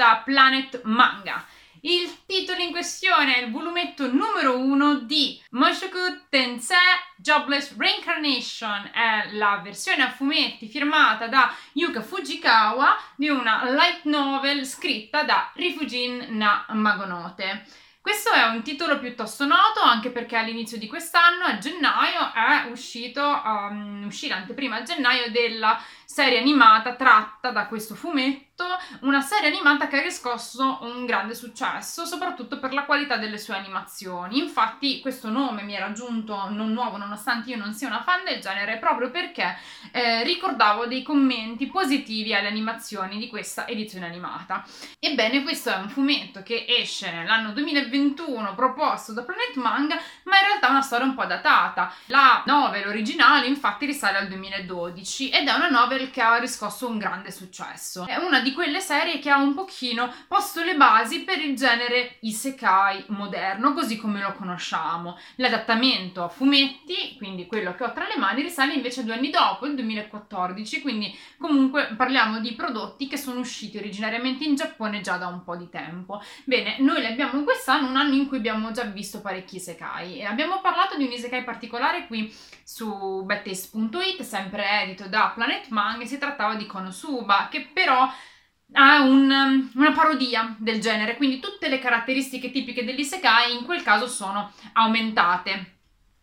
da Planet Manga. Il titolo in questione è il volumetto numero uno di Moshoku Tensei Jobless Reincarnation, è la versione a fumetti firmata da Yuka Fujikawa di una light novel scritta da Rifujin na Magonote. Questo è un titolo piuttosto noto anche perché all'inizio di quest'anno, a gennaio, è uscito, um, uscì l'anteprima a gennaio della serie animata tratta da questo fumetto una serie animata che ha riscosso un grande successo, soprattutto per la qualità delle sue animazioni. Infatti, questo nome mi era giunto non nuovo, nonostante io non sia una fan del genere, proprio perché eh, ricordavo dei commenti positivi alle animazioni di questa edizione animata. Ebbene, questo è un fumetto che esce nell'anno 2021, proposto da Planet Manga, ma in realtà è una storia un po' datata. La novel originale, infatti, risale al 2012 ed è una novel che ha riscosso un grande successo. È una di quelle serie che ha un pochino posto le basi per il genere isekai moderno, così come lo conosciamo. L'adattamento a fumetti, quindi quello che ho tra le mani, risale invece due anni dopo, il 2014, quindi comunque parliamo di prodotti che sono usciti originariamente in Giappone già da un po' di tempo. Bene, noi li abbiamo quest'anno, un anno in cui abbiamo già visto parecchi isekai e abbiamo parlato di un isekai particolare qui su bettaste.it, sempre edito da Planet Manga, si trattava di Konosuba, che però ha un, una parodia del genere, quindi tutte le caratteristiche tipiche dell'isekai in quel caso sono aumentate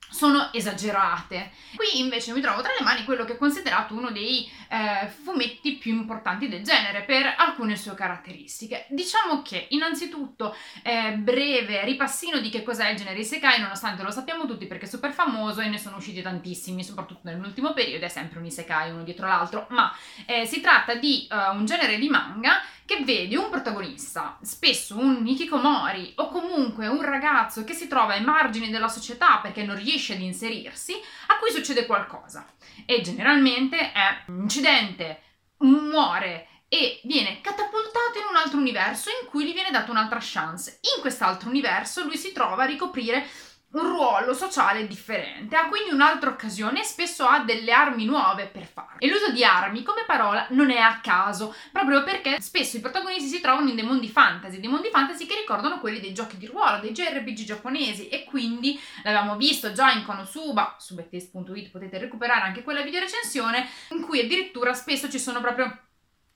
sono esagerate. Qui invece mi trovo tra le mani quello che è considerato uno dei eh, fumetti più importanti del genere per alcune sue caratteristiche. Diciamo che innanzitutto eh, breve ripassino di che cos'è il genere Isekai, nonostante lo sappiamo tutti perché è super famoso e ne sono usciti tantissimi, soprattutto nell'ultimo periodo, è sempre un Isekai uno dietro l'altro, ma eh, si tratta di uh, un genere di manga che vede un protagonista, spesso un Hikikomori o comunque un ragazzo che si trova ai margini della società perché non riesce ad inserirsi, a cui succede qualcosa. E generalmente è un incidente, muore e viene catapultato in un altro universo in cui gli viene data un'altra chance. In quest'altro universo lui si trova a ricoprire un ruolo sociale differente, ha quindi un'altra occasione e spesso ha delle armi nuove per farlo. E l'uso di armi come parola non è a caso, proprio perché spesso i protagonisti si trovano in dei mondi fantasy, dei mondi fantasy che ricordano quelli dei giochi di ruolo, dei JRPG giapponesi e quindi l'abbiamo visto già in Konosuba, su bettest.it potete recuperare anche quella video recensione, in cui addirittura spesso ci sono proprio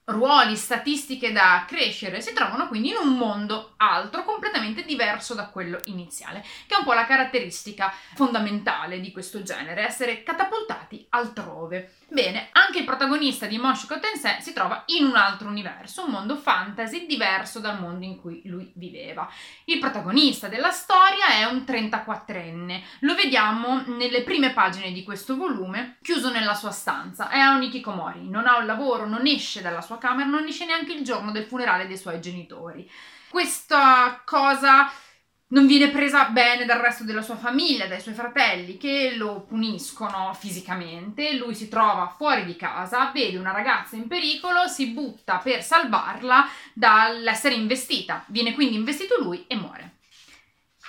ruoli, statistiche da crescere, si trovano quindi in un mondo altro, completamente diverso da quello iniziale, che è un po' la caratteristica fondamentale di questo genere, essere catapultati altrove. Bene, anche il protagonista di Moshiko Tensei si trova in un altro universo, un mondo fantasy diverso dal mondo in cui lui viveva. Il protagonista della storia è un 34enne, lo vediamo nelle prime pagine di questo volume, chiuso nella sua stanza, è un Ikikomori, non ha un lavoro, non esce dalla sua camera, non esce neanche il giorno del funerale dei suoi genitori. Questa cosa non viene presa bene dal resto della sua famiglia, dai suoi fratelli che lo puniscono fisicamente, lui si trova fuori di casa, vede una ragazza in pericolo, si butta per salvarla dall'essere investita, viene quindi investito lui e muore.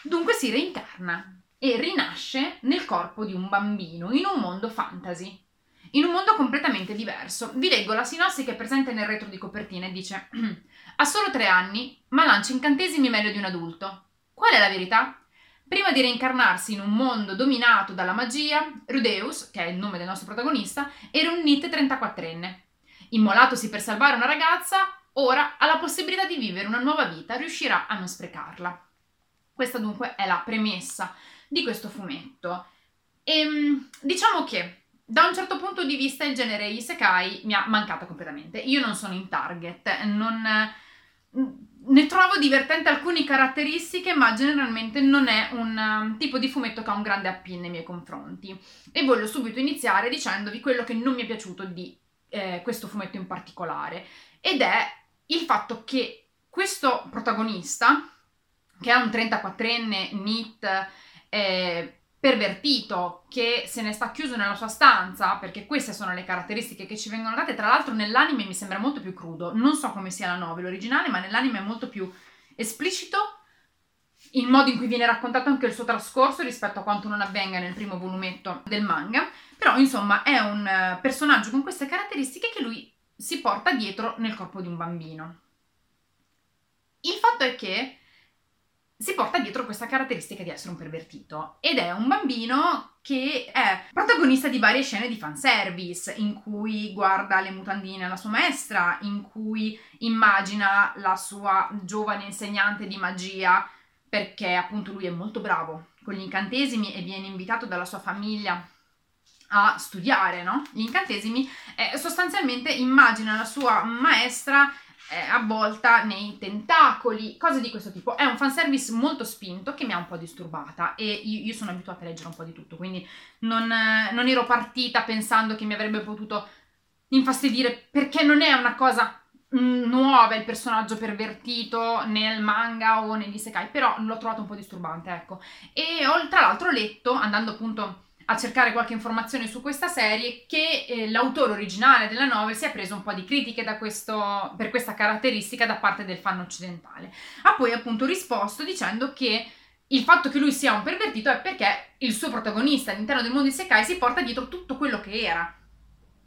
Dunque si reincarna e rinasce nel corpo di un bambino in un mondo fantasy. In un mondo completamente diverso. Vi leggo la sinossi che è presente nel retro di copertina e dice: Ha solo tre anni, ma lancia incantesimi meglio di un adulto. Qual è la verità? Prima di reincarnarsi in un mondo dominato dalla magia, Rudeus, che è il nome del nostro protagonista, era un Nit 34enne. Immolatosi per salvare una ragazza, ora ha la possibilità di vivere una nuova vita, riuscirà a non sprecarla. Questa dunque è la premessa di questo fumetto. E ehm, diciamo che da un certo punto di vista il genere Isekai mi ha mancata completamente. Io non sono in target, non ne trovo divertente alcune caratteristiche, ma generalmente non è un um, tipo di fumetto che ha un grande appeal nei miei confronti. E voglio subito iniziare dicendovi quello che non mi è piaciuto di eh, questo fumetto in particolare, ed è il fatto che questo protagonista, che è un 34enne NIT, eh, pervertito che se ne sta chiuso nella sua stanza, perché queste sono le caratteristiche che ci vengono date. Tra l'altro, nell'anime mi sembra molto più crudo. Non so come sia la novel originale, ma nell'anime è molto più esplicito il modo in cui viene raccontato anche il suo trascorso rispetto a quanto non avvenga nel primo volumetto del manga. Però, insomma, è un eh, personaggio con queste caratteristiche che lui si porta dietro nel corpo di un bambino. fatto è che si porta dietro questa caratteristica di essere un pervertito ed è un bambino che è protagonista di varie scene di fanservice in cui guarda le mutandine alla sua maestra, in cui immagina la sua giovane insegnante di magia perché appunto lui è molto bravo con gli incantesimi e viene invitato dalla sua famiglia a studiare no? gli incantesimi, eh, sostanzialmente immagina la sua maestra eh, avvolta nei tentacoli, cose di questo tipo. È un fanservice molto spinto che mi ha un po' disturbata e io, io sono abituata a leggere un po' di tutto, quindi non, eh, non ero partita pensando che mi avrebbe potuto infastidire perché non è una cosa mm, nuova il personaggio pervertito nel manga o negli isekai, però l'ho trovato un po' disturbante, ecco. E ho tra l'altro letto, andando appunto a cercare qualche informazione su questa serie che eh, l'autore originale della novel si è preso un po' di critiche questo, per questa caratteristica da parte del fan occidentale. Ha poi appunto risposto dicendo che il fatto che lui sia un pervertito è perché il suo protagonista all'interno del mondo di Sekai si porta dietro tutto quello che era.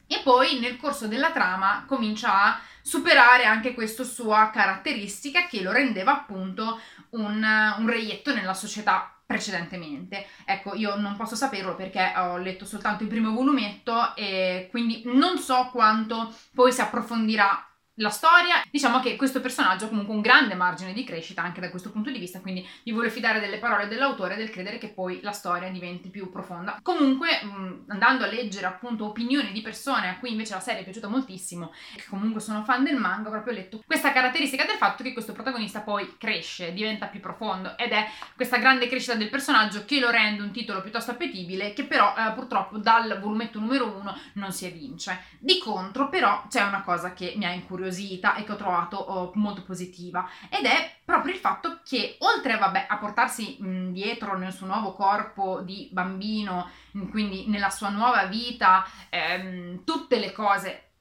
E poi nel corso della trama comincia a superare anche questa sua caratteristica che lo rendeva appunto un, un reietto nella società precedentemente. Ecco, io non posso saperlo perché ho letto soltanto il primo volumetto e quindi non so quanto poi si approfondirà la storia. Diciamo che questo personaggio ha comunque un grande margine di crescita anche da questo punto di vista, quindi mi voglio fidare delle parole dell'autore del credere che poi la storia diventi più profonda. Comunque, mh, andando a leggere appunto opinioni di persone a cui invece la serie è piaciuta moltissimo, che comunque sono fan del manga, ho proprio letto questa caratteristica del fatto che questo protagonista poi cresce, diventa più profondo ed è questa grande crescita del personaggio che lo rende un titolo piuttosto appetibile, che però eh, purtroppo dal volumetto numero uno non si evince. Di contro, però, c'è una cosa che mi ha incuriosito incuriosita e che ho trovato oh, molto positiva ed è proprio il fatto che oltre vabbè, a portarsi mh, dietro nel suo nuovo corpo di bambino, quindi nella sua nuova vita, ehm, tutte le cose,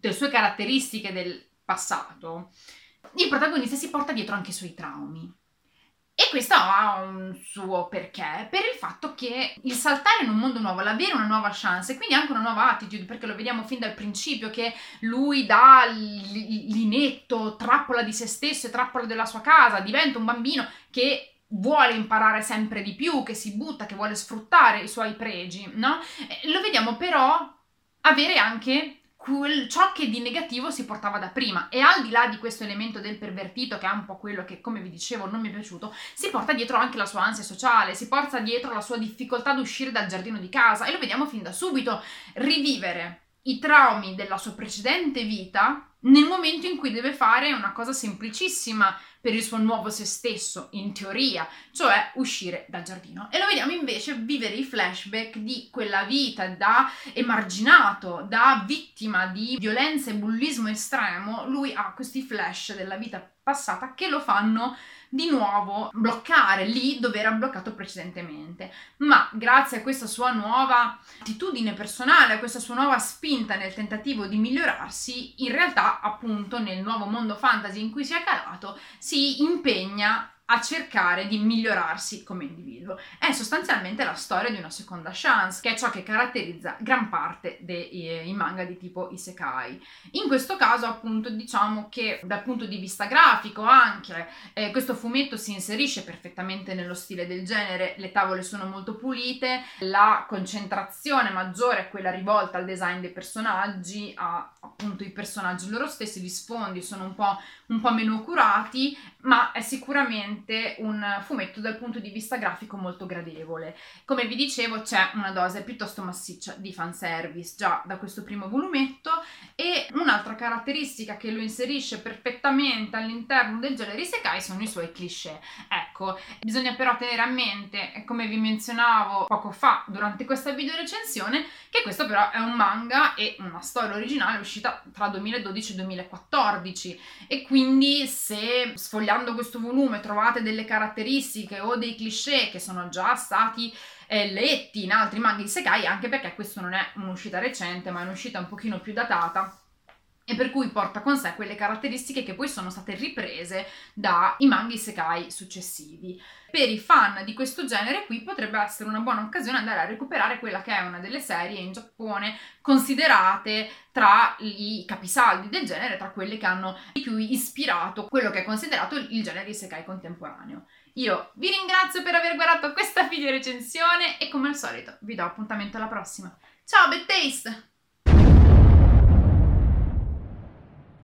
le sue caratteristiche del passato, il protagonista si porta dietro anche i suoi traumi. E questo ha un suo perché, per il fatto che il saltare in un mondo nuovo, l'avere una nuova chance, e quindi anche una nuova attitude, perché lo vediamo fin dal principio che lui da l'inetto, trappola di se stesso e trappola della sua casa, diventa un bambino che vuole imparare sempre di più, che si butta, che vuole sfruttare i suoi pregi, no? Lo vediamo però avere anche quel, ciò che di negativo si portava da prima. E al di là di questo elemento del pervertito che è un po' quello che come vi dicevo non mi è piaciuto si porta dietro anche la sua ansia sociale si porta dietro la sua difficoltà ad uscire dal giardino di casa e lo vediamo fin da subito rivivere i traumi della sua precedente vita nel momento in cui deve fare una cosa semplicissima per il suo nuovo se stesso, in teoria, cioè uscire dal giardino. E lo vediamo invece vivere i flashback di quella vita da emarginato, da vittima di violenza e bullismo estremo. Lui ha questi flash della vita passata che lo fanno di nuovo bloccare lì dove era bloccato precedentemente. Ma grazie a questa sua nuova attitudine personale, a questa sua nuova spinta nel tentativo di migliorarsi, in realtà appunto nel nuovo mondo fantasy in cui si è calato, si impegna a cercare di migliorarsi come individuo. È sostanzialmente la storia di una seconda chance, che è ciò che caratterizza gran parte dei eh, manga di tipo isekai. In questo caso, appunto, diciamo che dal punto di vista grafico anche eh, questo fumetto si inserisce perfettamente nello stile del genere, le tavole sono molto pulite, la concentrazione maggiore è quella rivolta al design dei personaggi, a appunto i personaggi loro stessi, gli sfondi sono un po', un po meno curati, ma è sicuramente un fumetto dal punto di vista grafico molto gradevole. Come vi dicevo c'è una dose piuttosto massiccia di fanservice già da questo primo volumetto e un'altra caratteristica che lo inserisce perfettamente all'interno del genere Isekai sono i suoi cliché. Ecco, bisogna però tenere a mente, come vi menzionavo poco fa durante questa video recensione, che questo però è un manga e una storia originale uscita tra 2012 e 2014 e quindi se sfogliando questo volume trovate delle caratteristiche o dei cliché che sono già stati eh, letti in altri manga di Sekai, anche perché questo non è un'uscita recente, ma è un'uscita un pochino più datata e per cui porta con sé quelle caratteristiche che poi sono state riprese dai manga isekai successivi. Per i fan di questo genere qui potrebbe essere una buona occasione andare a recuperare quella che è una delle serie in Giappone considerate tra i capisaldi del genere, tra quelle che hanno di più ispirato quello che è considerato il genere isekai contemporaneo. Io vi ringrazio per aver guardato questa video recensione e come al solito vi do appuntamento alla prossima. Ciao, Bad Taste!